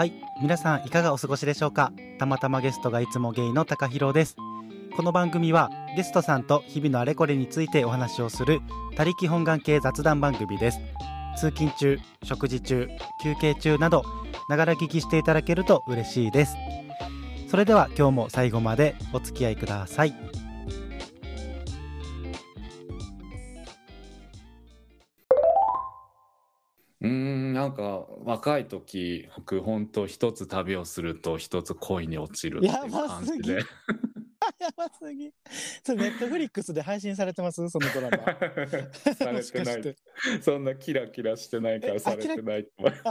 はい皆さんいかがお過ごしでしょうか？たまたまゲストがいつもゲイの高弘です。この番組はゲストさんと日々のあれこれについてお話をする他力本願系雑談番組です。通勤中食事中休憩中などながら聞きしていただけると嬉しいです。それでは今日も最後までお付き合いください。なんか若い時僕本当一つ旅をすると一つ恋に落ちるっていう感じで。やばすぎ。それネットフリックスで配信されてます？そのドラマ。さもれてかしてい。そんなキラキラしてないかえらされてないと思います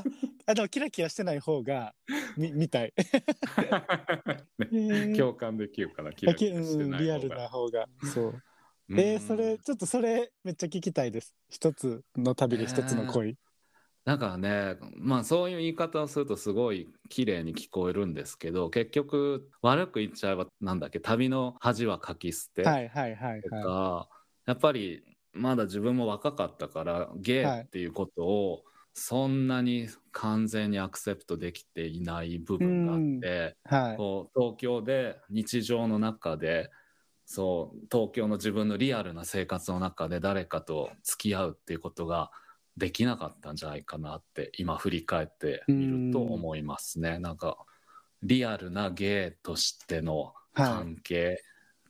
あでもキラキラしてない方がみ見たい。ね共感できるかなキラキラしてうんない方が。リアルな方が。そう。うん。えー、それちょっとそれめっちゃ聞きたいです。一つの旅で一つの恋、だからねまあそういう言い方をするとすごい綺麗に聞こえるんですけど結局悪く言っちゃえばなんだっけ旅の恥はかき捨てはいはいはいとか、はやっぱりまだ自分も若かったからゲイっていうことをそんなに完全にアクセプトできていない部分があって、いはい。こう東京で日常の中でそう東京の自分のリアルな生活の中で誰かと付き合うっていうことができなかったんじゃないかなって今振り返ってみると思いますね。なんかリアルなゲイとしての関係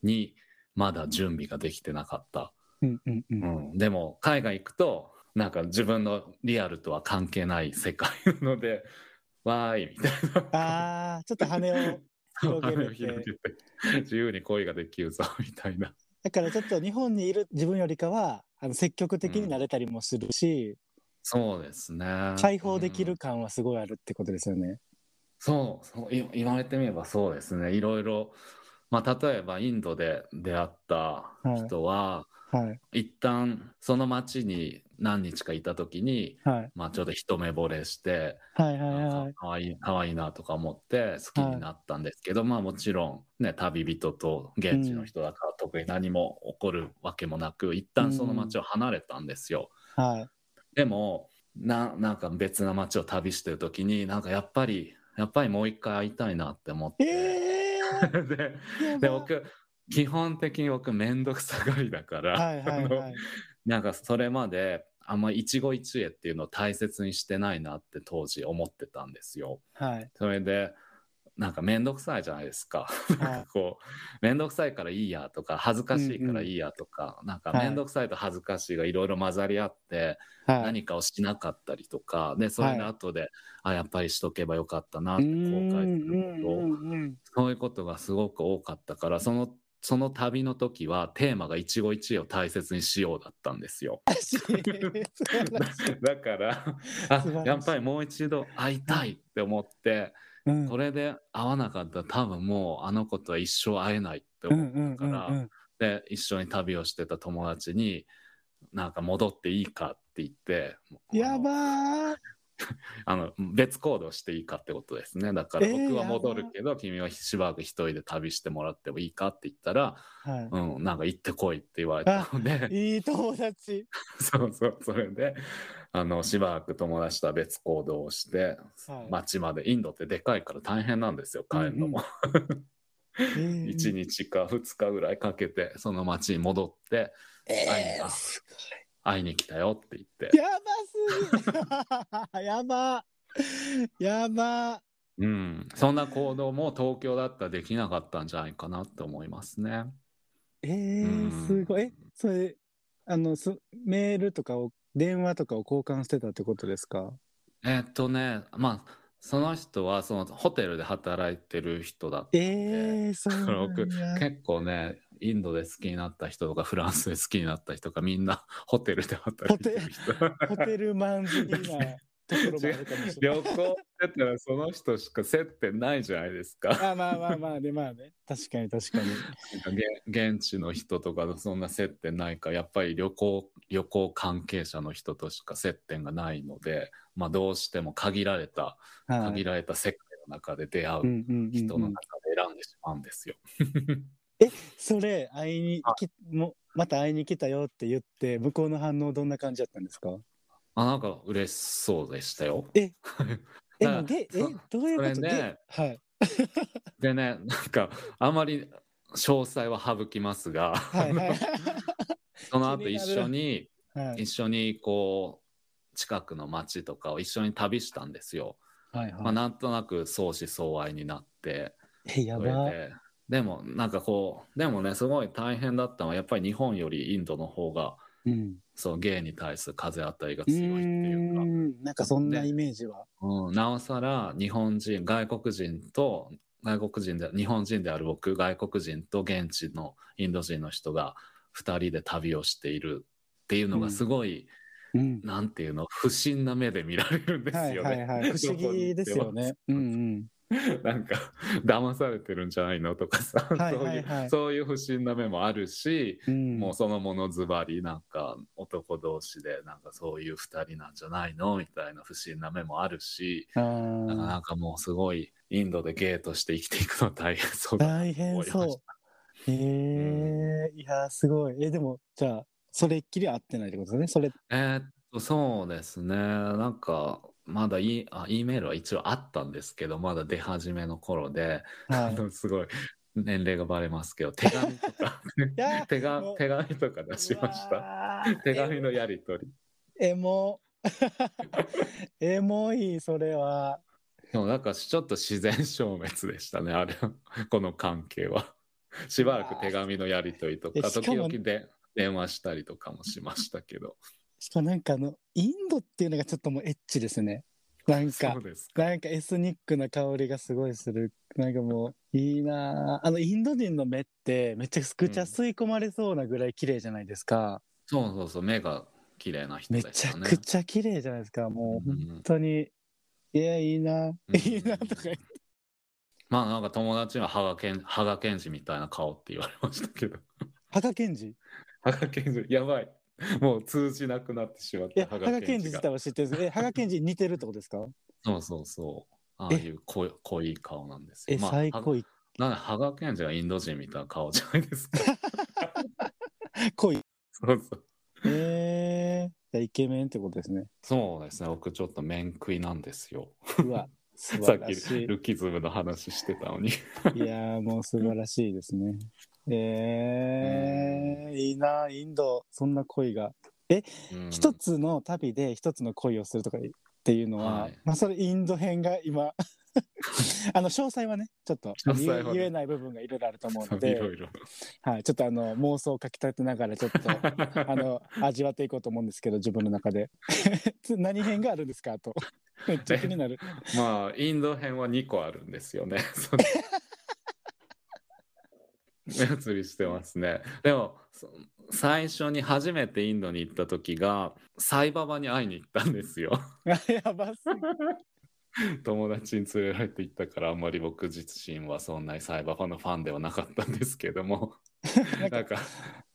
にまだ準備ができてなかった。うんうんうんうん、でも海外行くとなんか自分のリアルとは関係ない世界なので わーいみたいな。あーちょっと羽を広げる 広げて自由に恋ができるぞみたいな。だからちょっと日本にいる自分よりかはあの積極的になれたりもするし、そうですね。解放できうんる感はすごいあるってことですよね。そうそうい言われてみればそうですね。いろいろ、まあ、例えばインドで出会った人は、はい一旦その町に何日かいた時に、はい。まあ、ちょっと一目惚れして、はいはいはいかかわいいかわいいなとか思って好きになったんですけど、まあもちろんね旅人と現地の人だから特に何も起こるわけもなく、一旦その町を離れたんですよ。はい。でもななんか別な街を旅してる時になんかやっぱりやっぱりもう一回会いたいなって思って、え でー、やば。で僕基本的に僕面倒くさがりだから、はいはいはい。なんかそれまであんま一期一会っていうのを大切にしてないなって当時思ってたんですよ。はい。それでなんか面倒くさいじゃないですか。なんかこう面倒くさいからいいやとか恥ずかしいからいいやとか、なんかはい。面倒くさいと恥ずかしいがいろいろ混ざり合って、はい。何かをしなかったりとかでそれではい。後で、あやっぱりしとけばよかったなって後うん悔するうんこと、うんうん。そういうことがすごく多かったからそのその旅の時はテーマが一期一会を大切にしようだったんですよ。だからあ やっぱりもう一度会いたいって思ってうん。これで会わなかったら多分もうあの子とは一生会えないってうん思うんうんったから、うん。で一緒に旅をしてた友達になんか戻っていいかって言ってやばー あの別行動していいかってことですね。だからえー僕は戻るけど、君はしばらく一人で旅してもらってもいいかって言ったら、はうん、なんか行ってこいって言われたので。いいい友達。そうそうそれであのしばらく友達とは別行動をして、はい。街までインドってでかいから大変なんですよ帰るのも、えー1日か2日ぐらいかけてその街に戻ってえーあす会いに来たよって言って、やばすぎ やば。やば。うん、そんな行動も東京だったらできなかったんじゃないかなって思いますね。えうん。ー、すごい。えそれあのそメールとかを電話とかを交換してたってことですか？えーっとねまあその人はそのホテルで働いてる人だったんで、えー、そう 結構ねインドで好きになった人とかフランスで好きになった人がみんな ホテルで働いてる人。ホテルマン好きなところもあるかもしれない旅行ってたらその人しか接点ないじゃないですか。あまあまあまあねまあね確かに確かに現地の人とかとそんな接点ないからやっぱり旅行旅行関係者の人としか接点がないので、まあ、どうしても限られたはい限られた世界の中で出会う人の中で選んでしまうんですよ。それ会いにきもまた会いに来たよって言って向こうの反応どんな感じだったんですか？あなんか嬉しそうでしたよ。ええ、だからもうゲイ、え、そどういうこと？ではい。でねなんかあまり詳細は省きますが、はいはい。その後一緒にはい一緒にこう近くの町とかを一緒に旅したんですよ。はいまあ、なんとなく相思相愛になってえ、やば。ででもなんかこうでもねすごい大変だったのはやっぱり日本よりインドの方がうん。そうゲイに対する風当たりがう強いっていうか、ーん、なんかそんなイメージは。うん、なおさら日本人外国人と外国人で日本人である僕外国人と現地のインド人の人が2人で旅をしているっていうのがすごい、うん。なんていうの不審な目で見られるんですはいよね。はいはい。不思議ですよね。うんうん。なんか騙されてるんじゃないのとかさ、はいそうはいうそういう不審な目もあるし、うん、もうそのものズバリなんか男同士でなんかそういう2人なんじゃないのみたいな不審な目もあるし、なーんかもうすごいインドでゲイとして生きていくのは大変そうだな大変そう。へえいや、すごい。え、でも、じゃあ、それっきりは合ってないってことですね？それ、た。えーっとそうですねなんかまだいあ E メールは一応あったんですけどまだ出始めの頃で、はい。あのすごい年齢がバレますけど手紙とか や 手もう紙手紙とか出しました。た手紙のやり取り。エモ。エモい、それは。でもなんかちょっと自然消滅でしたね、あれは。この関係は。しばらく手紙のやり取りとか、時々で電話したりとかもしましたけど。しかもなんかあの、インドっていうのがちょっともうエッチですね。なんか。なんかエスニックな香りがすごいする。なんかもう、いいなぁあの、インド人の目ってめちゃくちゃ吸い込まれそうなぐらい綺麗じゃないですか。そうそうそう、目が綺麗な人ね。ちゃくちゃ綺麗じゃないですか。もううん本当に、いや、いいな、うんいいなとか言って。まあなんか友達には羽賀健羽賀健二みたいな顔って言われましたけど。羽賀健二い羽賀健二、やばい。もう通じなくなってしまったや、羽賀健二自体は知ってるんですえ、羽賀健二似てるってことですか？そうそうそう。ああいう濃い濃い顔なんですよ。え、まあ最高い。なんで羽賀健二がインド人みたいな顔じゃないですか。濃い。そうそう。えー、イケメンってことですね。そうですね。僕ちょっと面食いなんですよ。うわ、素さっき。ルキズムの話してたのに。いやーもう素晴らしいですね。えー、いいな、インド、そんな恋が。うん一つの旅で一つの恋をするとかっていうのは、はいまあそれインド編が今、あの詳細はね、ちょっと言えない部分がいろいろあると思うので。はい、ちょっとあの妄想をかき立てながらちょっと あの味わっていこうと思うんですけど、自分の中で。何編があるんですか？と。めっちゃ気になる。まあ、インド編は2個あるんですよね。目移りしてますね。でも、そ最初に初めてインドに行った時が、サイババに会いに行ったんですよ。やばすぎ。友達に連れられて行ったから、あんまり僕自身はそんなにサイババのファンではなかったんですけども、なんか、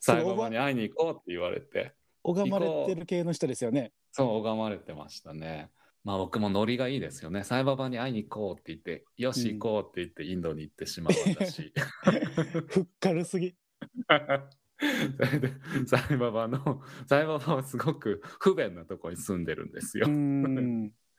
サイババに会いに行こうって言われて、拝まれてる系の人ですよね。そう、拝まれてましたね。まあ僕もノリがいいですよね。サイババに会いに行こうって言って、よし行こうって言ってインドに行ってしまう私。ふっかるすぎ。それで、サイババの、サイババはすごく不便なとこに住んでるんですよ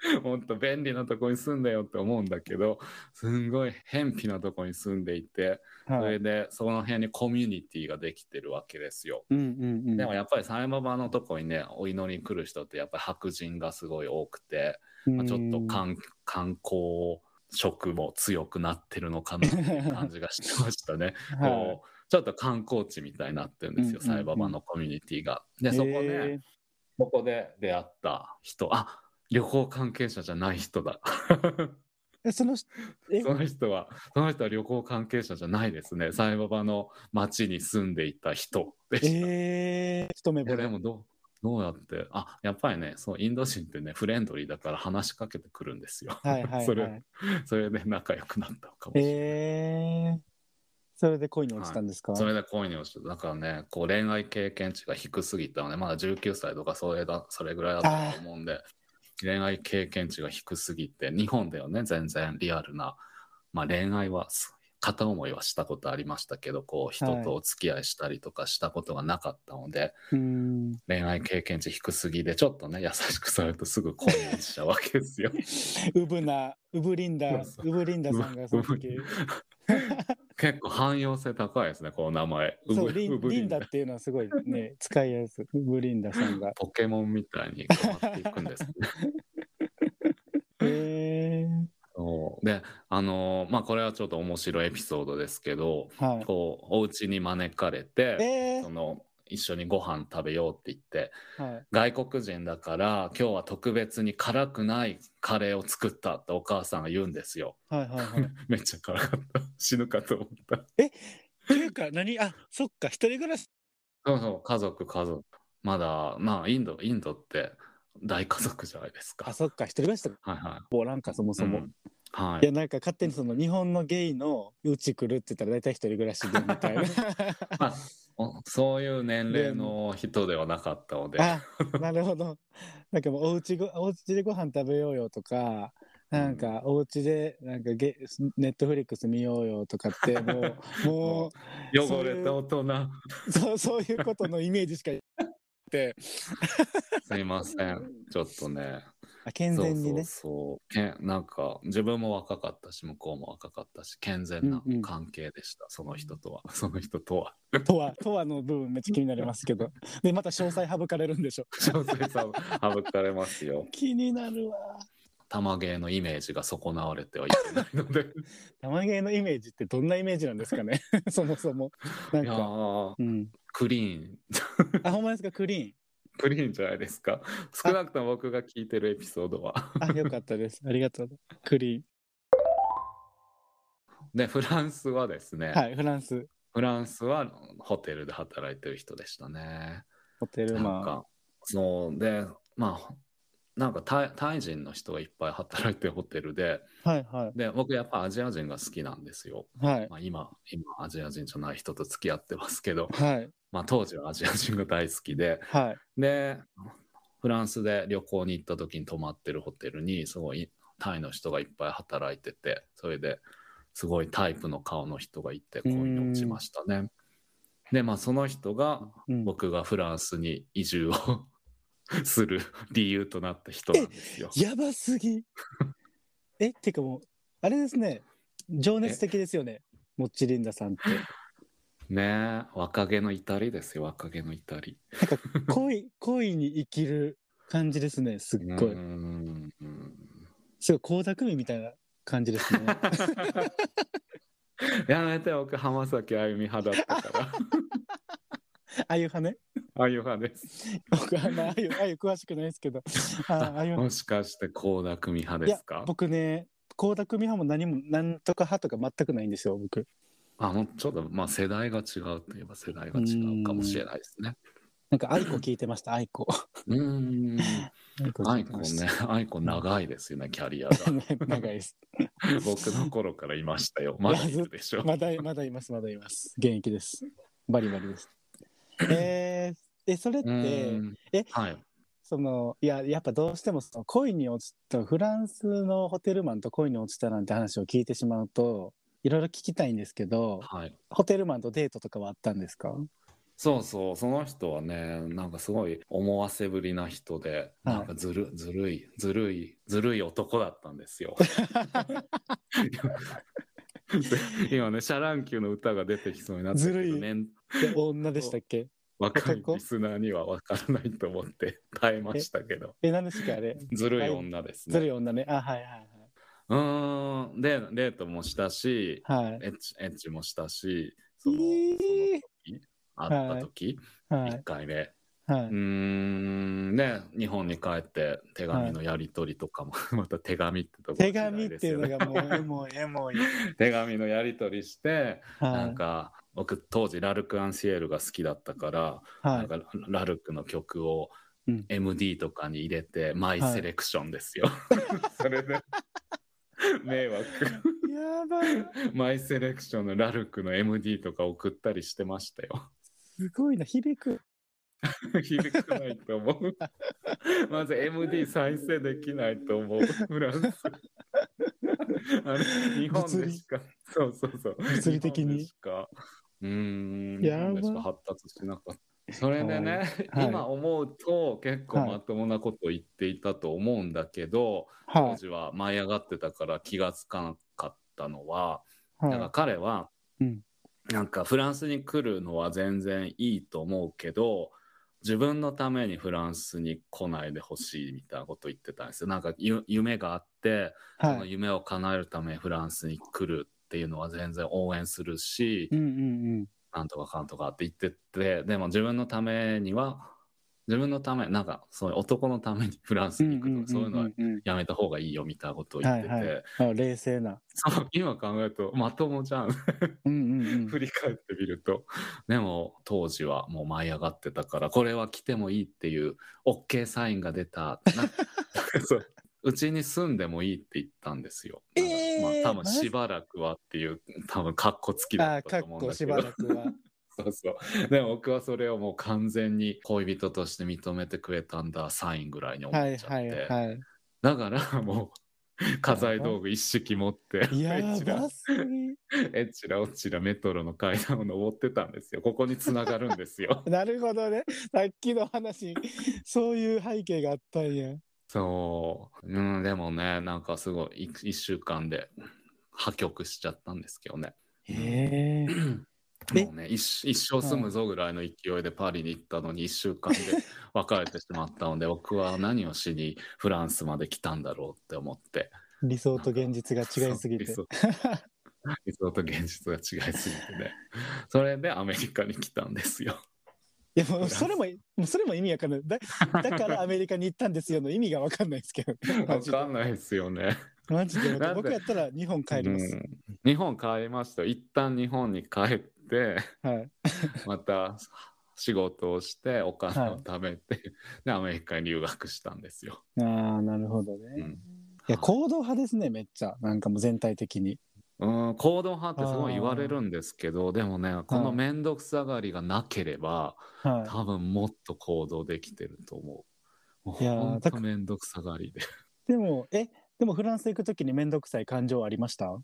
うー。ん。ほんと便利なとこに住んでよって思うんだけど、すんごい偏僻なとこに住んでいて、そはい。れでその辺にコミュニティができてるわけですよ。うんうんうん。でもやっぱりサイババのとこにね、お祈りに来る人ってやっぱり白人がすごい多くて、まあ、ちょっとうん観観光色も強くなってるのかなっていう感じがしてましたね。はこうちょっと観光地みたいになってるんですよ、うんうんうんサイババのコミュニティが。で、い。そこね、へそこで出会った人、あ旅行関係者じゃない人だ。ーえ、そのその人は、その人は旅行関係者じゃないですね。サイババの町に住んでいた人でした。えー、一目え惚れ。でもどうどうやってあやっぱりねそうインド人ってねフレンドリーだから話しかけてくるんですよ。はいはいそれはい。それで仲良くなったのかもしれない。えー、それで恋に落ちたんですか、それで恋に落ちただからねこう恋愛経験値が低すぎたのでまだ19歳とかそれだそれぐらいだったと思うんで恋愛経験値が低すぎて日本ではね全然リアルな、まあ、恋愛はす片思いはしたことありましたけどこう人とお付き合いしたりとかしたことがなかったので、うん。恋愛経験値低すぎでちょっとね優しくされるとすぐ恋に落ちちゃうわけですよ。ウブな、ウブリンダ、そうそうウブリンダさんがその時。結構汎用性高いですねこの名前。そう、ブリンブリンダっていうのはすごいね、使いやすい。ウブリンダさんが。ポケモンみたいに変わっていくんですね。へえそうであのーまあこれはちょっと面白いエピソードですけどはい。こうお家に招かれて、えその一緒にご飯食べようって言ってー、はい。外国人だから今日は特別に辛くないカレーを作ったってお母さんが言うんですよ。はいはいはい。めっちゃ辛かった。死ぬかと思った。っていうか、何？あ、そっか、一人暮らし？そうそう、家族、家族。まだ、まあ、インド、インドって大家族じゃないですか。あ、そっか、一人暮らしとか、はいはい。おらんか、そもそも。うんはいいや、なんか勝手にその日本のゲイのうち来るって言ったら大体一人暮らしでみたいな。まあおそういう年齢の人ではなかったので、あ、なるほど。なんかもうおうちご、おうちでご飯食べようよとか、なんかおうちでなんかゲネットフリックス見ようよとかってもう も汚れた大人。うそう そういうことのイメージしかってすいません。ちょっとね。あ健全にね。そうそうけんなんか自分も若かったし向こうも若かったし健全なうんうん。関係でした、その人とは。その人とは。とはとはの部分めっちゃ気になりますけど。でまた詳細省かれるんでしょ詳細さ省かれますよ。気になるわ。玉芸のイメージが損なわれてはいけないので。玉芸のイメージってどんなイメージなんですかね。そもそも。なんか、ー。うん、クリーン。あほんまですか？クリーンクリーンじゃないですか。少なくとも僕が聞いてるエピソードは。あよかったです。ありがとうクリーでフランスはですね、ンはいフランス。フランスはホテルで働いてる人でしたね。ホテルマンかそうでまあなんかタイタイ人の人がいっぱい働いてるホテルで。はいはで僕やっぱアジア人が好きなんですよ、いはい。まあ、今今アジア人じゃない人と付き合ってますけど、はい。まあ、当時はアジア人が大好きで。はい。でフランスで旅行に行った時に泊まってるホテルにすごいタイの人がいっぱい働いててそれですごいタイプの顔の人がいて恋に落ちましたね。でまあその人がうん。僕がフランスに移住を する理由となった人なんですよ。やばすぎ。えってかもうあれですね。情熱的ですよね。モッチリンダさんって。ねえ若気の至りですよ若気の至り。恋恋に生きる感じですねすっごい。うーん。すごい倖田來未みたいな感じですね。やめて僕浜崎あゆみ派だったから。あゆ派ねあゆ派です。僕あのあゆあゆ詳しくないですけど ああゆもしかして倖田來未派ですか？僕ね倖田來未派も何もなんとか派とか全くないんですよ僕あもうちょっとまあ世代が違うといえば世代が違うかもしれないですね。なんか愛子聞いてました愛子うーん。愛子アイコン聞いてましたね、アイコン長いですよね、キャリアが。長いです僕の頃からいましたよ。まだいるでしょ。まだまだいますまだいます現役ですバリバリです えー、えそれってんえはい。そのいややっぱどうしてもその恋に落ちたフランスのホテルマンと恋に落ちたなんて話を聞いてしまうといろいろ聞きたいんですけどはい。ホテルマンとデートとかはあったんですか？そうそう、その人はね、なんかすごい思わせぶりな人で、はいなんかずる、ずるい、ずるい、ずるい男だったんですよ。今ね、シャ乱Q の歌が出てきそうになったけど、ずるい女でしたっけ？若いリスナー？リスナーには分からないと思って 耐えましたけど、え何ですかあれ？ずるい女ですね。ずるい女ね。あはいはいうーん、で、デートもしたし、はい。はいエッチエッチもしたし、その、えー。その時、会った時、一はい。回目。はい。うーん、ね、日本に帰って手紙のやり取りとかも、また手紙ってとこ手が紙っていうのががもうエモいエモい。手紙のやり取りして、はないんか僕当時ラルク・アンシエルが好きだったから、はいなんかラルクの曲をうん MD とかに入れて、マイセレクションですよ。それで 迷惑。やばいマイセレクションのラルクの MD とか送ったりしてましたよ。すごいな響く 響かないと思う。まず MD 再生できないと思う。フランス。あれ日本でしかそうそうそう。物理的にしか。うーん。やば発達しなかった。それでね、はい今思うと結構はいまともなことを言っていたと思うんだけど、はい当時は舞い上がってたから気がつかなかったのは、はいだから彼は、うんなんかフランスに来るのは全然いいと思うけど自分のためにフランスに来ないでほしいみたいなこと言ってたんですよ。なんかゆ夢があって、そのはい夢を叶えるためにフランスに来るっていうのは全然応援するし、うんうんなんとかかんとかって言っててでも自分のためには自分のためなんかそういう男のためにフランスうんに行くとか、そういうのはうんやめた方がいいよみたいなことを言ってて、はいはいあ冷静な。そう今考えるとまともじゃん。うんうんうん。振り返ってみると。でも当時はもう舞い上がってたからこれは来てもいいっていう OK サインが出た。なそううちに住んでもいいって言ったんですよ。えーまあ多分しばらくはっていう 多分かっこつきだっったと思うんこしばだけどらくは。そうそう。でも僕はそれをもう完全に恋人として認めてくれたんだサインぐらいに思はいっちゃって、はいはだからもう家財道具一式持ってい やエチラばすぎ。えっちらおっちらメトロの階段を登ってたんですよ。ここに繋がるんですよ。なるほどね。さっきの話そういう背景があったんやそう。うん、でもね、なんかすごい、い一週間で破局しちゃったんですけどね。へええもうね一、一生住むぞぐらいの勢いでパリに行ったのに一週間で別れてしまったので、僕は何をしにフランスまで来たんだろうって思って。理想と現実が違いすぎて 理想と現実が違いすぎてね。それでアメリカに来たんですよ。いやもうそれももうそれも意味わかんない。だだからアメリカに行ったんですよの意味がわかんないですけど。マわかんないですよね。マジで。僕やったら日本帰ります、うん。日本帰りました。よ一旦日本に帰ってはい。また仕事をしてお金を貯めて、でアメリカに留学したんですよ。ああなるほどね、うん。いや行動派ですねめっちゃ。なんかもう全体的にうん行動派ってすごい言われるんですけどでもねこの面倒くさがりがなければ、は多分もっと行動できてると思う。もういやーほんと面倒くさがりで。いでもえでもフランス行く時に面倒くさい感情ありました？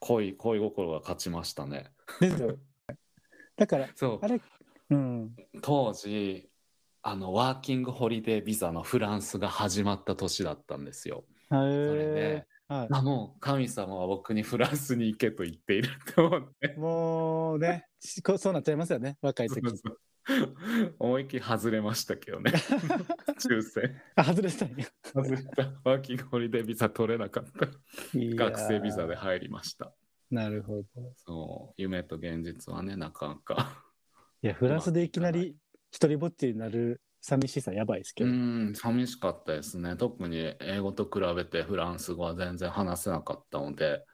恋恋心が勝ちましたね。ですよだからそうあれうん当時あのワーキングホリデービザのフランスが始まった年だったんですよ。へそれえで、はいあもう神様は僕にフランスに行けと言っていると思って。もうねしこそうなっちゃいますよね若い時思いっきり外れましたけどね。抽選。あ外れたんや外れた。ワーキングホリデービザ取れなかった。学生ビザで入りました。なるほどそう。夢と現実はね、なかなか。いやフランスでいきなり一人ぼっちになる寂しさやばいですけうど、ん、寂しかったですね。特に英語と比べてフランス語は全然話せなかったので。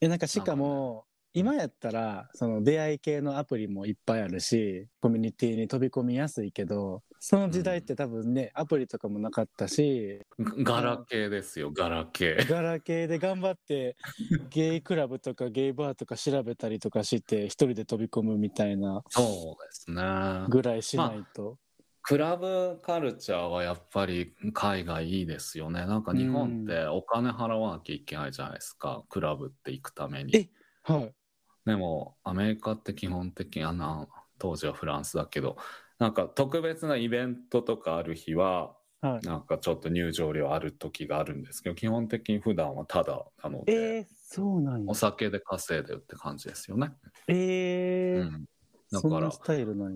えなんかしかも今やったらその出会い系のアプリもいっぱいあるしコミュニティに飛び込みやすいけどその時代って多分ね、アプリとかもなかったしガラケーですよ、ガラケー。ガラケーで頑張ってゲイクラブとかゲイバーとか調べたりとかして一人で飛び込むみたいなそうですね。ぐらいしないと、クラブカルチャーはやっぱり海外いいですよね。なんか日本ってお金払わなきゃいけないじゃないですか、クラブって行くために。え。はい。でもアメリカって基本的にあの当時はフランスだけど。なんか特別なイベントとかある日ははい。なんかちょっと入場料ある時があるんですけど基本的に普段はただなので、えー、そうなんや。お酒で稼いでるって感じですよね。えー。うん、だからスタイルな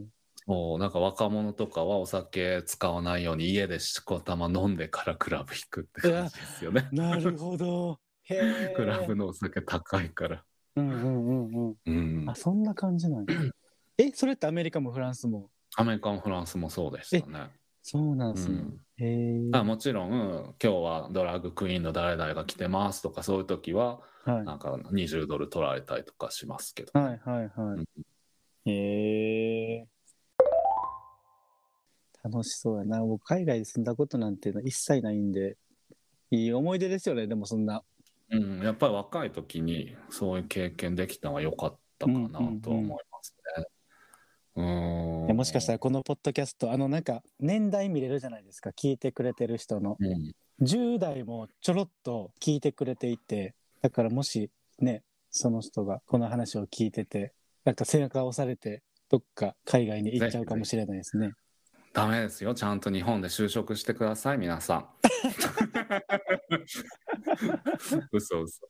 そうなんか若者とかはお酒使わないように家でしこたま飲んでからクラブ行くって感じですよね。なるほど へえクラブのお酒高いから。うんうんうんうんうんあ、そんな感じなんや。え、それってアメリカもフランスも？アメリカもフランスもそうでしたね。そうなんですね。うんへえ。あもちろん、今日はドラッグクイーンの誰々が来てますとかそういう時ははいなんか20ドル取られたりとかしますけど、はいはいはい。へえ。楽しそうやな。僕海外で住んだことなんていうのは一切ないんで、いい思い出ですよね。でもそんな。うん、やっぱり若い時にそういう経験できたのは良かったかなとは思いますね。うんもしかしたらこのポッドキャスト、あのなんか年代見れるじゃないですか。聞いてくれてる人の。うん10代もちょろっと聞いてくれていて、だからもしね、その人がこの話を聞いててなんか背中を押されてどっか海外に行っちゃうかもしれないですね。ダメですよ。ちゃんと日本で就職してください、皆さん。嘘嘘。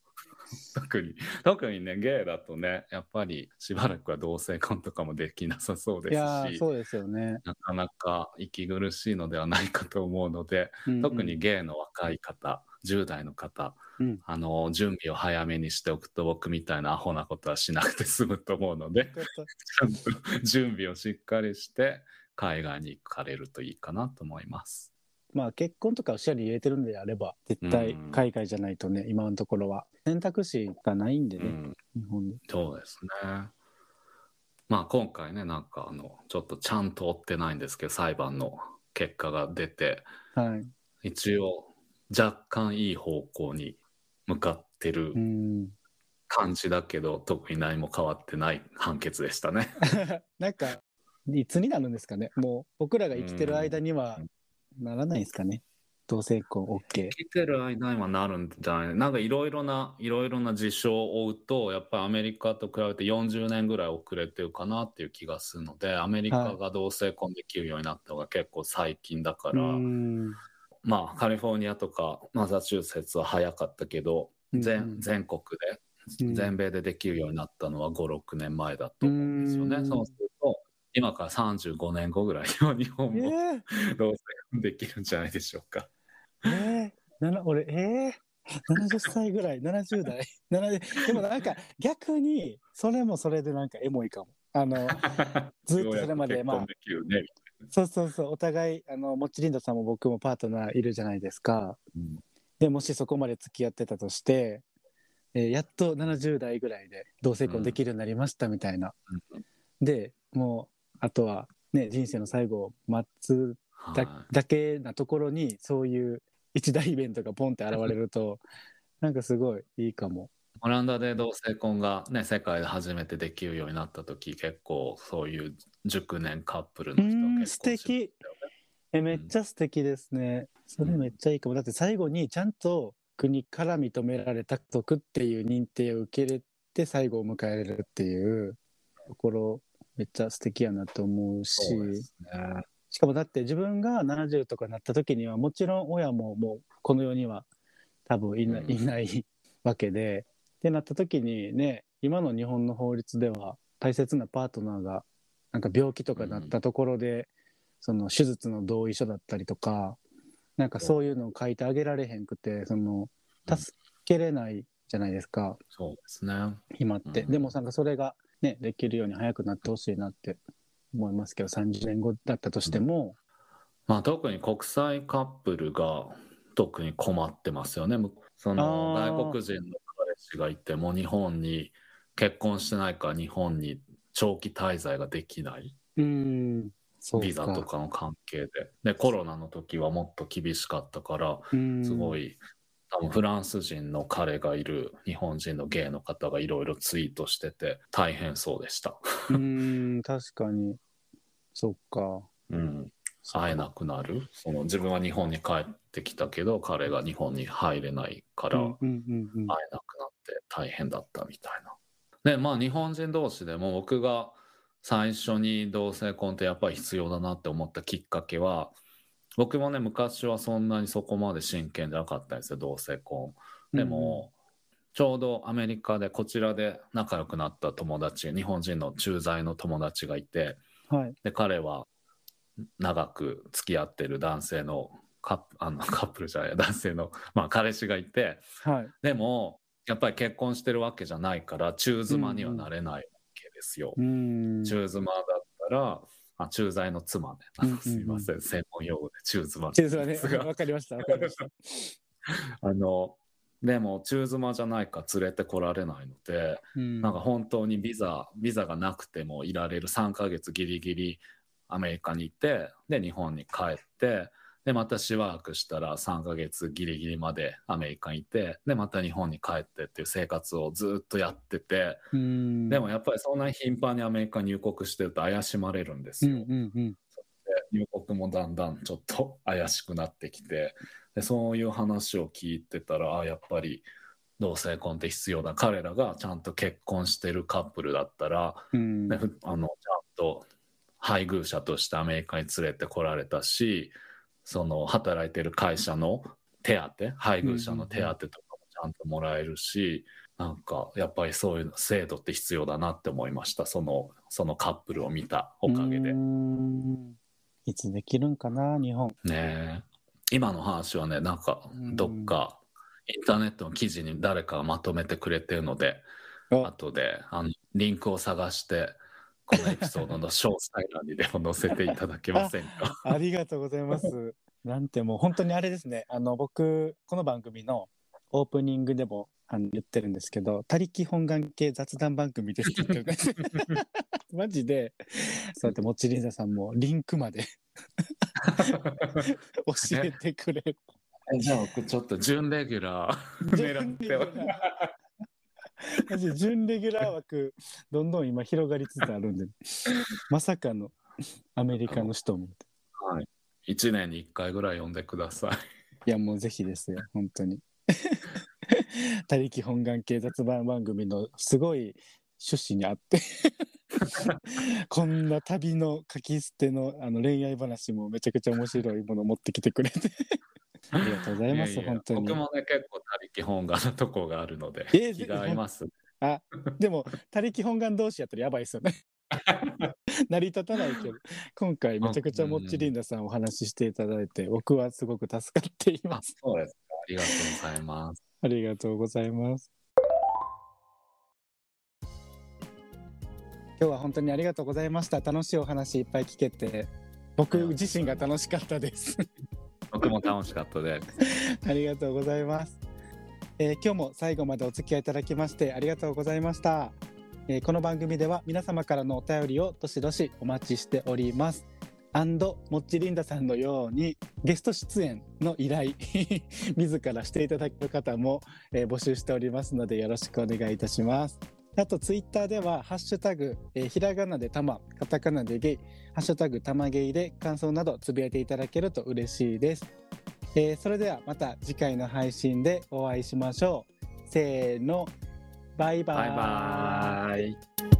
特に、特にね、ゲイだとね、やっぱりしばらくは同性婚とかもできなさそうですし、ーそうですよね。なかなか息苦しいのではないかと思うので、うんうん特にゲイの若い方、10代の方、うんあの、準備を早めにしておくと僕みたいなアホなことはしなくて済むと思うので、ち ゃんと準備をしっかりして、海外に行かれるといいかなと思います。まあ結婚とかを視野に入れてるんであれば絶対うん海外じゃないとね、今のところは選択肢がないんでね、うん、日本で。そうですね。まあ今回ね、なんかあの、ちょっとちゃんと追ってないんですけど、裁判の結果が出て、はい。一応若干いい方向に向かってるうん。感じだけど、特に何も変わってない判決でしたね。なんかいつになるんですかね。もう僕らが生きてる間にはならないですかね。同性婚 OK。生きてる間にはなるんじゃない？なんかいろいろな、いろいろな事象を追うと、やっぱりアメリカと比べて40年ぐらい遅れてるかなっていう気がするので、アメリカが同性婚できるようになったのが結構最近だから、うん。まあカリフォルニアとかマサチューセッツは早かったけど、全うん。全国で、うん。全米でできるようになったのは5、6年前だと思うんですよね。うん。そうすると、今から35年後ぐらいには日本えもー、同性婚できるんじゃないでしょうか。えー、俺えー、70歳ぐらい70代70でもなんか逆にそれもそれでなんかエモいかも。あの ずっとそれまでようやく結婚できるね。そうそうそうお互いあのもちりんださんも僕もパートナーいるじゃないですか。うんでもしそこまで付き合ってたとして、えーやっと70代ぐらいで同性婚できるようになりましたみたいな。うんでもうあとはね人生の最後を待つだ,、はだけなところにそういう一大イベントがポンって現れると なんかすごいいいかも。オランダで同性婚がね、世界で初めてできるようになった時、結構そういう熟年カップルの人結婚素敵えめっちゃ素敵ですね。それめっちゃいいかも。だって最後にちゃんと国から認められた族っていう認定を受け入れて最後を迎えれるっていうところめっちゃ素敵やなと思うし。ね。しかもだって自分が70とかなった時にはもちろん親ももうこの世には多分いな,、うん。いないわけで。ってなった時にね今の日本の法律では大切なパートナーがなんか病気とかなったところで、その手術の同意書だったりとかなんかそういうのを書いてあげられへんくてそのうん。助けれないじゃないですか、そうですね。今って、うん。でもなんかそれがねできるように早くなってほしいなって思いますけど30年後だったとしても、まあ特に国際カップルが特に困ってますよね。むその外国人の彼氏がいても日本に結婚してないから日本に長期滞在ができない。うんビザとかの関係で。で、コロナの時はもっと厳しかったから、すごい、フランス人の彼がいる日本人のゲイの方がいろいろツイートしてて大変そうでした。うん確かにそっかうん。会えなくなる？その自分は日本に帰ってきたけど、彼が日本に入れないから、会えなくなって大変だったみたいな。でまあ日本人同士でも僕が最初に同性婚ってやっぱり必要だなって思ったきっかけは僕もね昔はそんなにそこまで真剣じゃなかったんですよ同性婚。でも、ちょうどアメリカでこちらで仲良くなった友達日本人の駐在の友達がいてはい。で彼は長く付き合ってる男性のカップあのカップルじゃない男性の、まあ、彼氏がいてはい。でもやっぱり結婚してるわけじゃないから中妻にはなれないわけですよ。うん。中妻だったらあ駐在の妻ね、あのうんうんうんすいません。専門用語で中妻。地図はね。で すがわかりましたわかりました。あのでも中妻じゃないか連れてこられないので、うん。なんか本当にビザビザがなくてもいられる3ヶ月ギリギリアメリカにいてで日本に帰ってでまたしばらくしたら3ヶ月ギリギリまでアメリカにいてでまた日本に帰ってっていう生活をずっとやっててうん。でもやっぱりそんなに頻繁にアメリカに入国してると怪しまれるんですよ。うんうんうん。で入国もだんだんちょっと怪しくなってきてでそういう話を聞いてたらあやっぱり同性婚って必要だ。彼らがちゃんと結婚してるカップルだったら、あのちゃんと配偶者としてアメリカに連れてこられたしその働いてる会社の手当配偶者の手当とかもちゃんともらえるし、なんかやっぱりそういう制度って必要だなって思いました。そのそのカップルを見たおかげで。いつできるんかな日本。え。今の話はねなんかうんどっかインターネットの記事に誰かがまとめてくれてるのであ後であのリンクを探してこのエピソードの詳細欄にでも載せていただけませんか？ありがとうございます。なんてもう本当にあれですね。あの僕この番組のオープニングでもあの言ってるんですけど、他力本願系雑談番組ですって言って。マジでそうやってもちりんざさんもリンクまで 教えてくれる。じゃあ僕ちょっと準レギュラー狙ってお準レギュラーマジで準レギュラー枠どんどん今広がりつつあるんで、まさかのアメリカの人も。1年に1回ぐらい読んでください。いやもうぜひですよ本当に。他力本願系雑談番組のすごい趣旨にあって こんな旅の書き捨てのあの恋愛話もめちゃくちゃ面白いものを持ってきてくれてありがとうございますやや本当に僕もね結構他力本願のとこがあるのでえー 気が合います。あでも他力本願同士やったらやばいですよね 成り立たないけど今回めちゃくちゃもっちりんださんお話ししていただいて僕はすごく助かっていまあすそうですか。ありがとうございます。ありがとうございます。今日は本当にありがとうございました。楽しいお話いっぱい聞けて、僕自身が楽しかったです。僕も楽しかったです。ありがとうございます、えー今日も最後までお付き合いいただきましてありがとうございました。えーこの番組では皆様からのお便りをどしどしお待ちしております。アンドもっちりんださんのようにゲスト出演の依頼 自らしていただける方も、えー募集しておりますのでよろしくお願いいたします。あとツイッターではハッシュタグ、えーひらがなでたまカタカナでゲイハッシュタグたまゲイで感想などつぶやいていただけると嬉しいです。えーそれではまた次回の配信でお会いしましょう。せーのバイバイバイバイ。